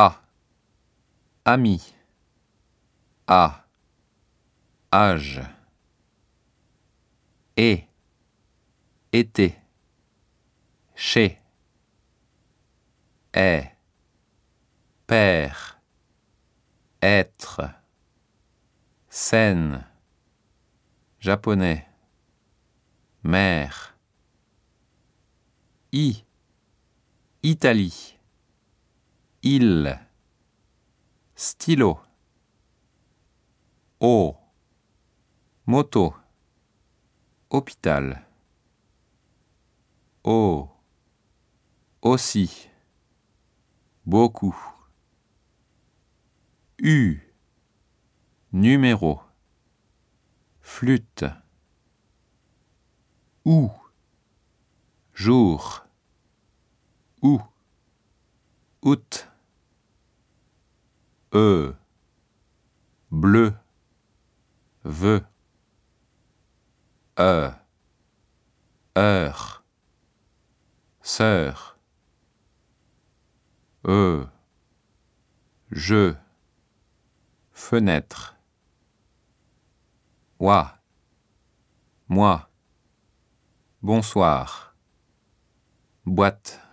A. Ami. A. Âge. Et. Été. Chez. Est. Père. Être. Scène. Japonais. Mère. I. Italie. Il. Stylo. O. Moto. Hôpital. O. Aussi. Beaucoup. U. Numéro. Flûte. Ou. Jour. Ou. Août. E. Bleu. Veux. E. Heure. Sœur. E. Je. Fenêtre. Oie. Moi. Bonsoir. Boîte.